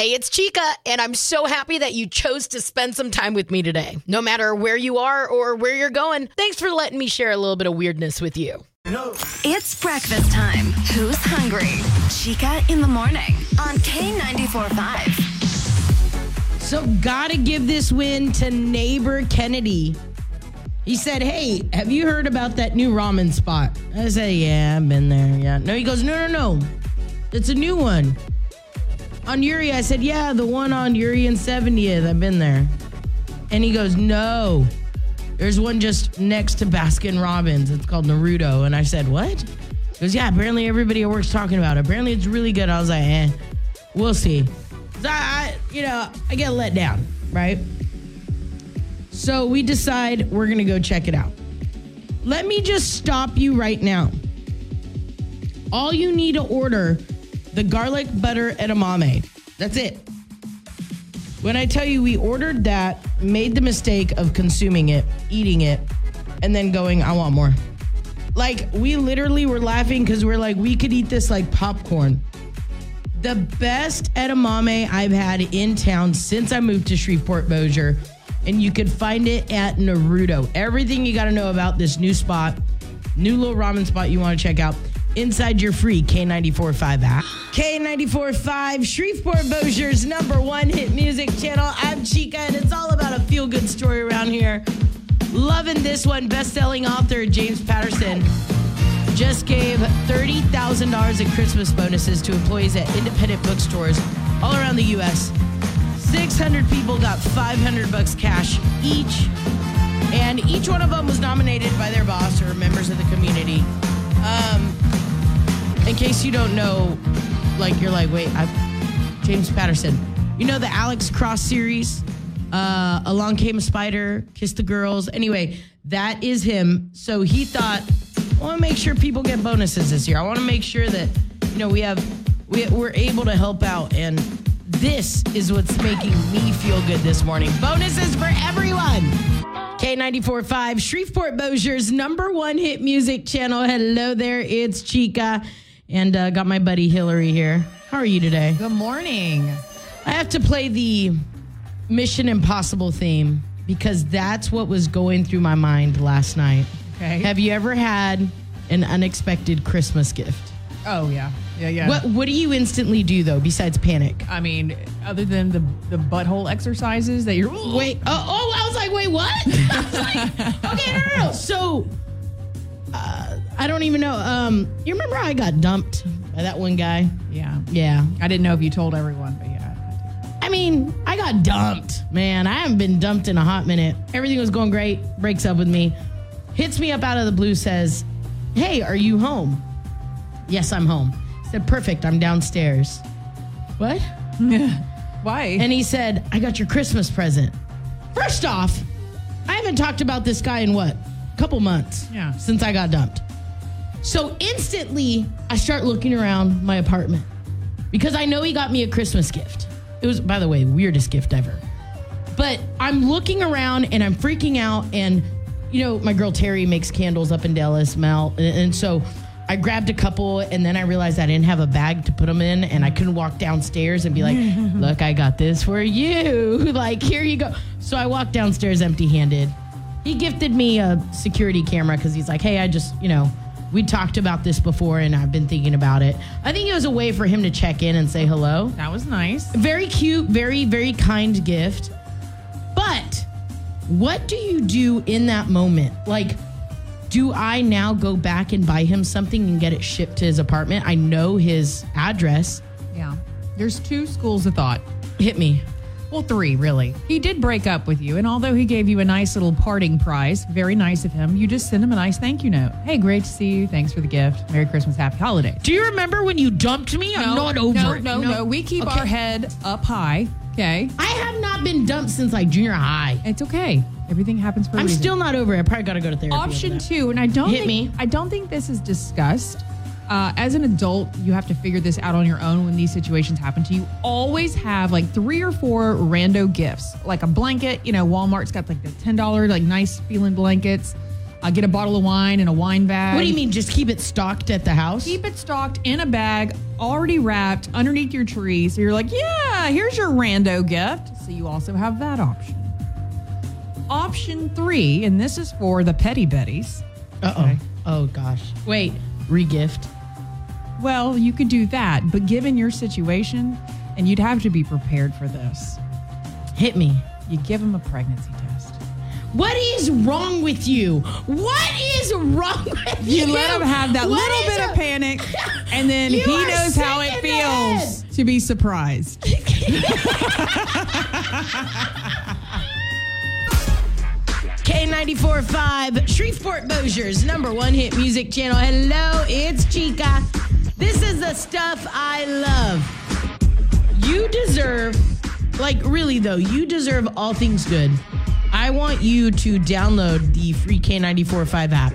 Hey, it's Chica, and I'm so happy that you chose to spend some time with me today. No matter where you are or where you're going, thanks for letting me share a little bit of weirdness with you. It's breakfast time. Who's hungry? Chica in the morning on K94 So, gotta give this win to neighbor Kennedy. He said, Hey, have you heard about that new ramen spot? I said, Yeah, I've been there. Yeah. No, he goes, No, no, no. It's a new one. On Youree, I said, Yeah, the one on Youree and 70th. I've been there. And he goes, No. There's one just next to Baskin Robbins. It's called Naruto. And I said, What? He goes, Yeah, apparently everybody at work's talking about it. Apparently it's really good. I was like, Eh, we'll see. I, I, you know, I get let down, right? So we decide we're gonna go check it out. Let me just stop you right now. All you need to order the garlic butter edamame. That's it. When I tell you we ordered that, made the mistake of consuming it, eating it, and then going, I want more. Like we literally were laughing because we're like, we could eat this like popcorn. The best edamame I've had in town since I moved to Shreveport Bossier, and you could find it at Naruto. Everything you got to know about this new spot, new little ramen spot you want to check out. Inside your free K945 app. K945, Shreveport Bossier's number one hit music channel. I'm Chica, and it's all about a feel good story around here. Loving this one. Best selling author James Patterson just gave $30,000 in Christmas bonuses to employees at independent bookstores all around the U.S. 600 people got 500 bucks cash each, and each one of them was nominated by their boss or members of the community. Um, in case you don't know, like you're like, wait, I, James Patterson. You know the Alex Cross series? Uh, Along Came a Spider, Kiss the Girls. Anyway, that is him. So he thought, I want to make sure people get bonuses this year. I want to make sure that you know we have we, we're able to help out, and this is what's making me feel good this morning. Bonuses for everyone. K94.5, Shreveport Bossier's number one hit music channel. Hello there, it's Chica. And uh, got my buddy Hillary here. How are you today? Good morning. I have to play the Mission Impossible theme because that's what was going through my mind last night. Okay. Have you ever had an unexpected Christmas gift? Oh yeah, yeah, yeah. What What do you instantly do though, besides panic? I mean, other than the the butthole exercises that you're Wait, oh, oh was like, wait, what? I was like, okay, no, no, no. So, uh, I don't even know. Um, you remember I got dumped by that one guy? yeah. Yeah. I didn't know if you told everyone, but yeah. I mean, I got dumped, man. I haven't been dumped in a hot minute. Everything was going great. Breaks up with me. Hits me up out of the blue, says, Hey, are you home? Yes, I'm home. said, Perfect. I'm downstairs. What? Why? And he said, I got your Christmas present. First off, I haven't talked about this guy in what? A couple months. Yeah. Since I got dumped. So instantly, I start looking around my apartment because I know he got me a Christmas gift. It was, by the way, weirdest gift ever. But I'm looking around and I'm freaking out. And, you know, my girl Terry makes candles up in Dallas, Mel. And, and so I grabbed a couple and then I realized I didn't have a bag to put them in. And I couldn't walk downstairs and be like, look, I got this for you. like, here you go. So I walked downstairs empty handed. He gifted me a security camera because he's like, hey, I just, you know, we talked about this before and I've been thinking about it. I think it was a way for him to check in and say hello. that was nice. Very cute, very, very kind gift. But what do you do in that moment? Like, do I now go back and buy him something and get it shipped to his apartment? I know his address. Yeah. There's two schools of thought. Hit me. Well, three, really. He did break up with you, and although he gave you a nice little parting prize, very nice of him, you just send him a nice thank you note. Hey, great to see you. Thanks for the gift. Merry Christmas, Happy Holidays. Do you remember when you dumped me? I'm not over no, it. No, no, We keep Okay. our head up high. Okay. I have not been dumped since like junior high. It's okay. Everything happens for a I'm reason. still not over it. I probably got to go to therapy. over Option that. two, and I don't Hit think, me. I don't think this is discussed. Uh, as an adult, you have to figure this out on your own when these situations happen to you. Always have like three or four rando gifts, like a blanket. You know, Walmart's got like the ten dollar like nice feeling blankets. uh, get a bottle of wine and a wine bag. What do you mean? Just keep it stocked at the house? Keep it stocked in a bag, already wrapped underneath your tree. So you're like, yeah, here's your rando gift. So you also have that option. Option three, and this is for the petty betties. Uh oh. Oh gosh. Wait. Regift. Well, you could do that, but given your situation, and you'd have to be prepared for this, Hit me. you give them a pregnancy test. What is wrong with you? What is wrong with you? You let him have that What little bit of panic, and then he knows how it feels to be surprised. K94.5, Shreveport Bossier's number one hit music channel. Hello, it's Chica. This is the stuff I love. You deserve, like, really though, you deserve all things good. I want you to download the free K94.5 app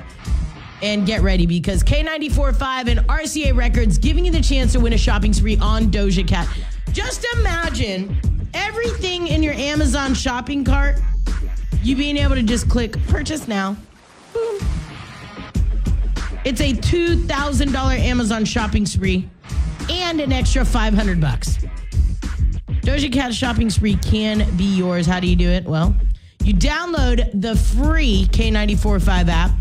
and get ready because K94.5 and RCA Records giving you the chance to win a shopping spree on Doja Cat. Just imagine everything in your Amazon shopping cart you being able to just click purchase now. Boom. It's a $2,000 Amazon shopping spree and an extra 500 bucks. Doja Cat shopping spree can be yours. How do you do it? Well, you download the free K945 app.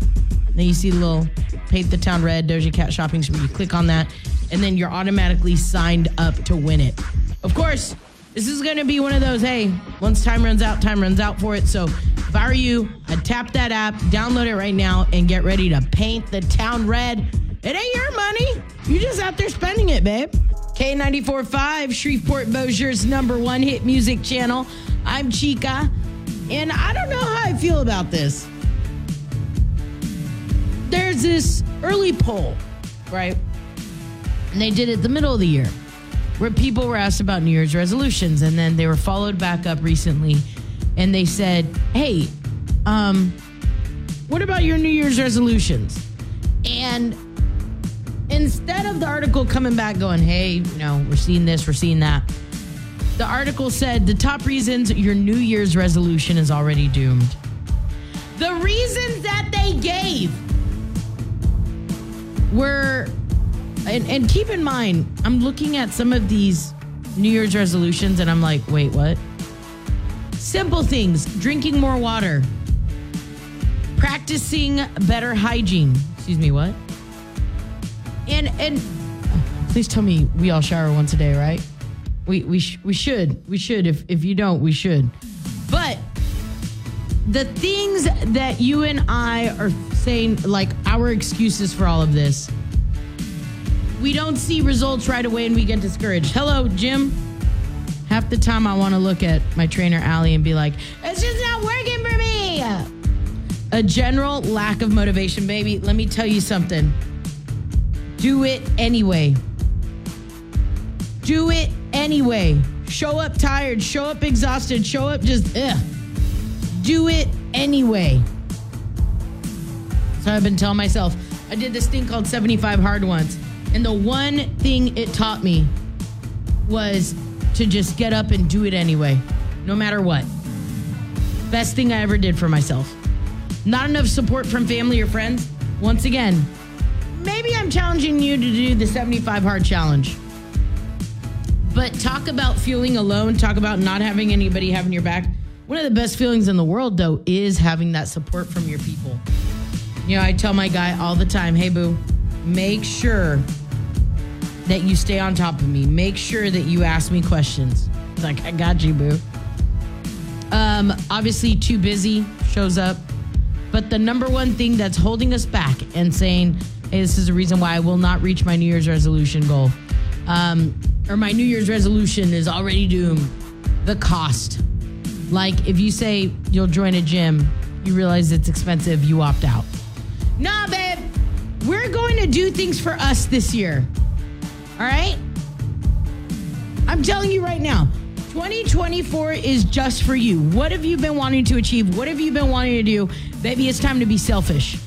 Then you see the little paint the town red Doja Cat shopping spree. You click on that, and then you're automatically signed up to win it. Of course, this is going to be one of those. Hey, once time runs out, time runs out for it. So if I were you, I'd tap that app, download it right now, and get ready to paint the town red. It ain't your money. You're just out there spending it, babe. K94.5, Shreveport Bossier's number one hit music channel. I'm Chica, and I don't know how I feel about this. There's this early poll, right? And they did it the middle of the year where people were asked about New Year's resolutions, and then they were followed back up recently, and they said, "Hey, um, what about your New Year's resolutions?" And instead of the article coming back going, "Hey, you know, we're seeing this, we're seeing that," the article said the top reasons your New Year's resolution is already doomed. The reasons that they gave were and, and keep in mind, I'm looking at some of these New Year's resolutions and I'm like, wait, what? Simple things drinking more water, practicing better hygiene. Excuse me, what? And, and please tell me we all shower once a day, right? We, we, sh- we should. We should. If, if you don't, we should. But the things that you and I are saying, like our excuses for all of this, we don't see results right away and we get discouraged. Hello, Jim. Half the time I want to look at my trainer, Allie, and be like, it's just not working for me. A general lack of motivation, baby. Let me tell you something. Do it anyway. Do it anyway. Show up tired, show up exhausted, show up just, ugh. Do it anyway. So I've been telling myself, I did this thing called 75 Hard Ones. And the one thing it taught me was to just get up and do it anyway, no matter what. Best thing I ever did for myself. Not enough support from family or friends. Once again, maybe I'm challenging you to do the 75 hard challenge. But talk about feeling alone, talk about not having anybody having your back. One of the best feelings in the world, though, is having that support from your people. You know, I tell my guy all the time, hey, boo, make sure that you stay on top of me. Make sure that you ask me questions. It's like, I got you, boo. Um, obviously, too busy shows up. But the number one thing that's holding us back and saying, hey, this is the reason why I will not reach my New Year's resolution goal, um, or my New Year's resolution is already doomed, the cost. Like if you say you'll join a gym, you realize it's expensive, you opt out. Nah, babe, we're going to do things for us this year. All right? I'm telling you right now, 2024 is just for you. What have you been wanting to achieve? What have you been wanting to do? Baby, it's time to be selfish.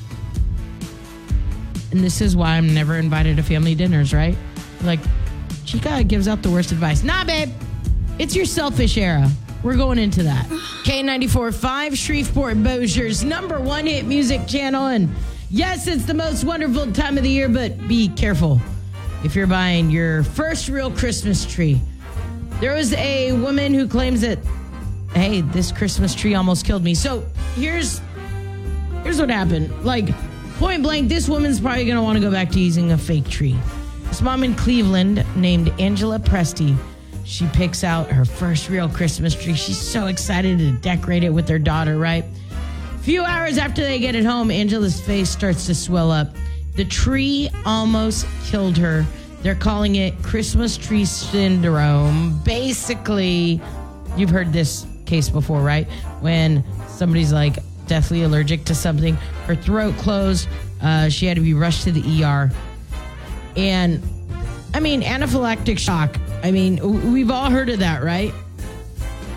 And this is why I'm never invited to family dinners, right? Like, Chica gives out the worst advice. Nah, babe, it's your selfish era. we're going into that. K94.5, Shreveport Bossier's number one hit music channel. And yes, it's the most wonderful time of the year, but be careful if you're buying your first real Christmas tree. There was a woman who claims that, hey, this Christmas tree almost killed me. So here's here's what happened. Like, point blank, this woman's probably gonna want to go back to using a fake tree. This mom in Cleveland named Angela Presti. She picks out her first real Christmas tree. She's so excited to decorate it with her daughter, right? A few hours after they get it home, Angela's face starts to swell up. The tree almost killed her. They're calling it Christmas tree syndrome. Basically, you've heard this case before, right? When somebody's like deathly allergic to something, her throat closed, uh, she had to be rushed to the ER. And I mean, anaphylactic shock. I mean, we've all heard of that, right?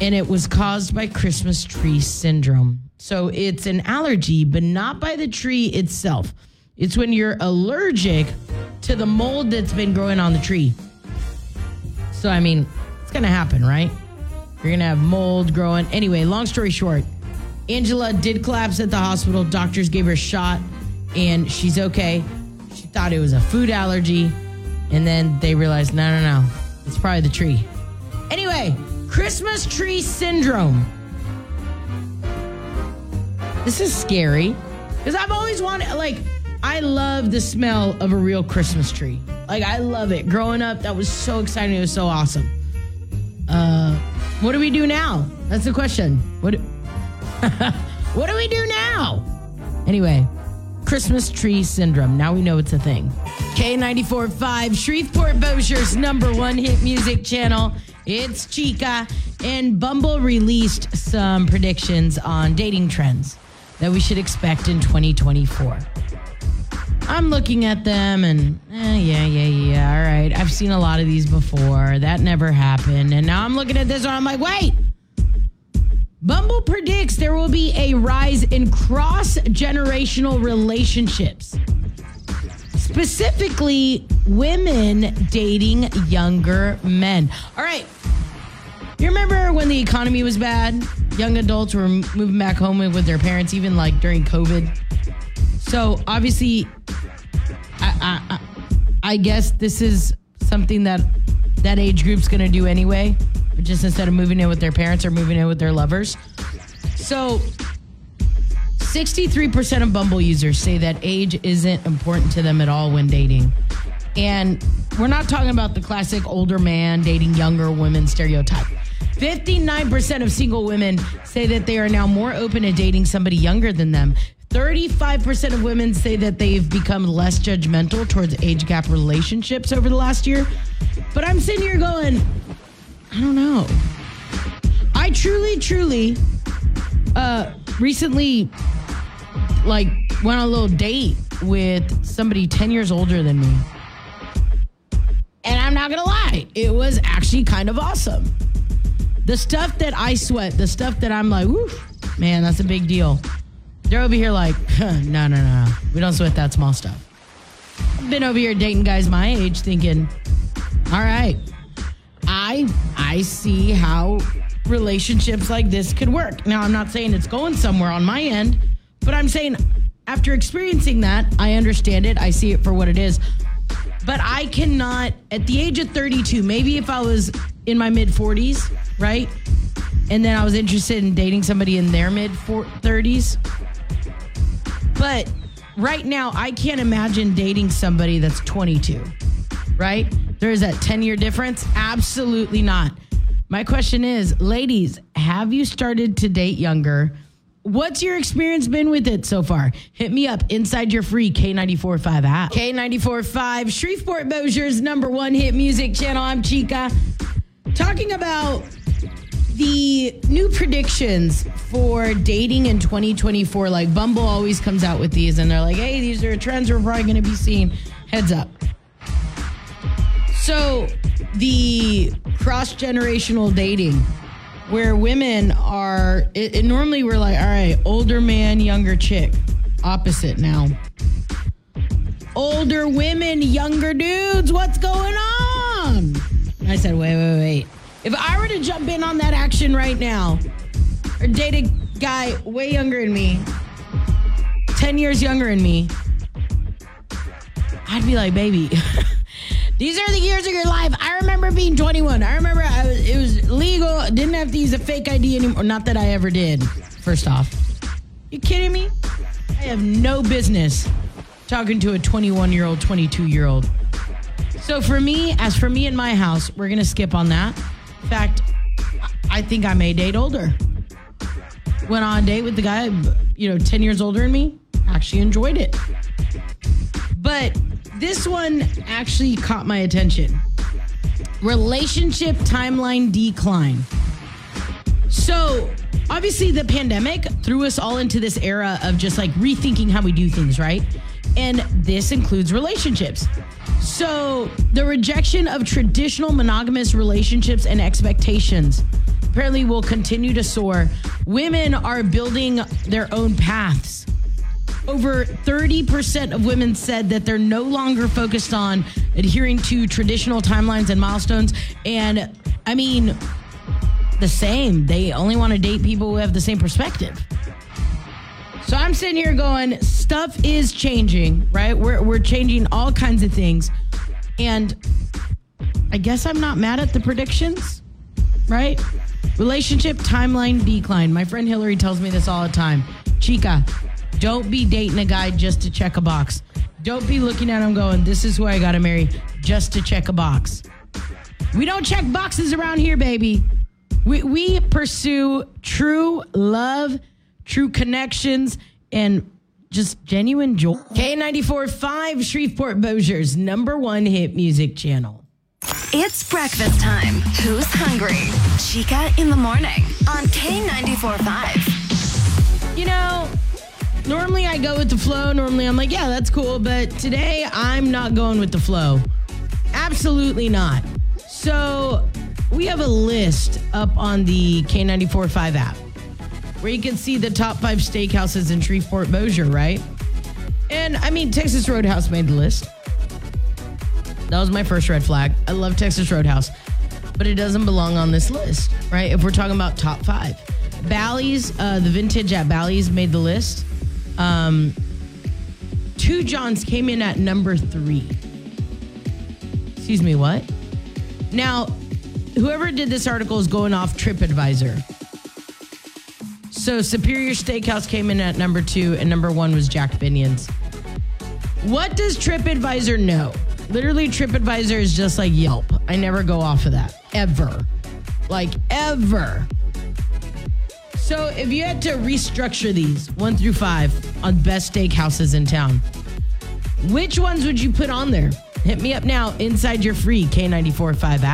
And it was caused by Christmas tree syndrome. So it's an allergy, but not by the tree itself. It's when you're allergic to the mold that's been growing on the tree. So, I mean, it's going to happen, right? You're going to have mold growing. Anyway, long story short, Angela did collapse at the hospital. Doctors gave her a shot and she's okay. She thought it was a food allergy. And then they realized, no, no, no, it's probably the tree. Anyway, Christmas tree syndrome. This is scary because I've always wanted, like, I love the smell of a real Christmas tree. Like, I love it. Growing up, that was so exciting. It was so awesome. Uh, what do we do now? That's the question. What? what do we do now? Anyway, Christmas tree syndrome. Now we know it's a thing. K94.5, Shreveport Bossier's number one hit music channel. It's Chica. And Bumble released some predictions on dating trends that we should expect in 2024. I'm looking at them and eh, yeah, yeah, yeah. All right. I've seen a lot of these before. That never happened. And now I'm looking at this and I'm like, wait. Bumble predicts there will be a rise in cross generational relationships, specifically women dating younger men. All right. You remember when the economy was bad? Young adults were moving back home with their parents, even like during COVID. So obviously, I, I, I guess this is something that that age group's going to do anyway. Just instead of moving in with their parents or moving in with their lovers. So, 63% of Bumble users say that age isn't important to them at all when dating. And we're not talking about the classic older man dating younger women stereotype. 59% of single women say that they are now more open to dating somebody younger than them. 35% of women say that they've become less judgmental towards age gap relationships over the last year. But I'm sitting here going, I don't know. I truly, truly, uh, recently, like, went on a little date with somebody 10 years older than me. And I'm not gonna lie, it was actually kind of awesome. The stuff that I sweat, the stuff that I'm like, woof, man, that's a big deal. They're over here like, huh, no, no, no, no. We don't sweat that small stuff. Been over here dating guys my age thinking, all right, I I see how relationships like this could work. Now I'm not saying it's going somewhere on my end, but I'm saying after experiencing that, I understand it. I see it for what it is. But I cannot at the age of 32, maybe if I was in my mid 40s, right? And then I was interested in dating somebody in their mid 30s. But right now, I can't imagine dating somebody that's 22, right? There is that 10 year difference? Absolutely not. My question is, ladies, have you started to date younger? What's your experience been with it so far? Hit me up inside your free K945 app. K945, Shreveport Bossier's number one hit music channel. I'm Chica. Talking about the new predictions for dating in 2024. Like Bumble always comes out with these and they're like, hey, these are trends we're probably going to be seeing. Heads up. So the cross generational dating where women are it, it normally we're like all right older man younger chick opposite now older women younger dudes what's going on i said wait wait wait If I were to jump in on that action right now, or date a guy way younger than me, 10 years younger than me, I'd be like, baby, these are the years of your life. I remember being 21. I remember I was, it was legal. Didn't have to use a fake ID anymore. Not that I ever did, first off. You kidding me? I have no business talking to a 21 year old, 22 year old. So for me, as for me in my house, we're going to skip on that. In fact, I think I may date older. Went on a date with the guy, you know, 10 years older than me. Actually enjoyed it. But this one actually caught my attention. Relationship timeline decline. So, obviously, the pandemic threw us all into this era of just like rethinking how we do things, right? And this includes relationships. So, the rejection of traditional monogamous relationships and expectations apparently will continue to soar. Women are building their own paths. Over 30% of women said that they're no longer focused on adhering to traditional timelines and milestones. And I mean, the same. They only want to date people who have the same perspective. So I'm sitting here going, stuff is changing, right? We're, we're changing all kinds of things. And I guess I'm not mad at the predictions, right? Relationship timeline decline. My friend Hillary tells me this all the time. Chica, don't be dating a guy just to check a box. Don't be looking at him going, this is who I got to marry just to check a box. We don't check boxes around here, baby. We, we pursue true love, true connections, and just genuine joy. K94.5 Shreveport Bossier's number one hit music channel. It's breakfast time. Who's hungry? Chica in the morning on K94.5. You know, normally I go with the flow. Normally I'm like, yeah, that's cool. But today I'm not going with the flow. Absolutely not. So we have a list up on the K94.5 app where you can see the top five steakhouses in Shreveport, Bossier, right? And I mean, Texas Roadhouse made the list. That was my first red flag. I love Texas Roadhouse, but it doesn't belong on this list, right? If we're talking about top five, Bally's, uh, the vintage at Bally's made the list. Um, Two Johns came in at number three. Excuse me, what? Now, whoever did this article is going off TripAdvisor. So Superior Steakhouse came in at number two, and number one was Jack Binion's. What does TripAdvisor know? Literally, TripAdvisor is just like Yelp. I never go off of that, ever. Like, ever. So, if you had to restructure these one through five on best steakhouses in town, which ones would you put on there? Hit me up now inside your free K94.5 app.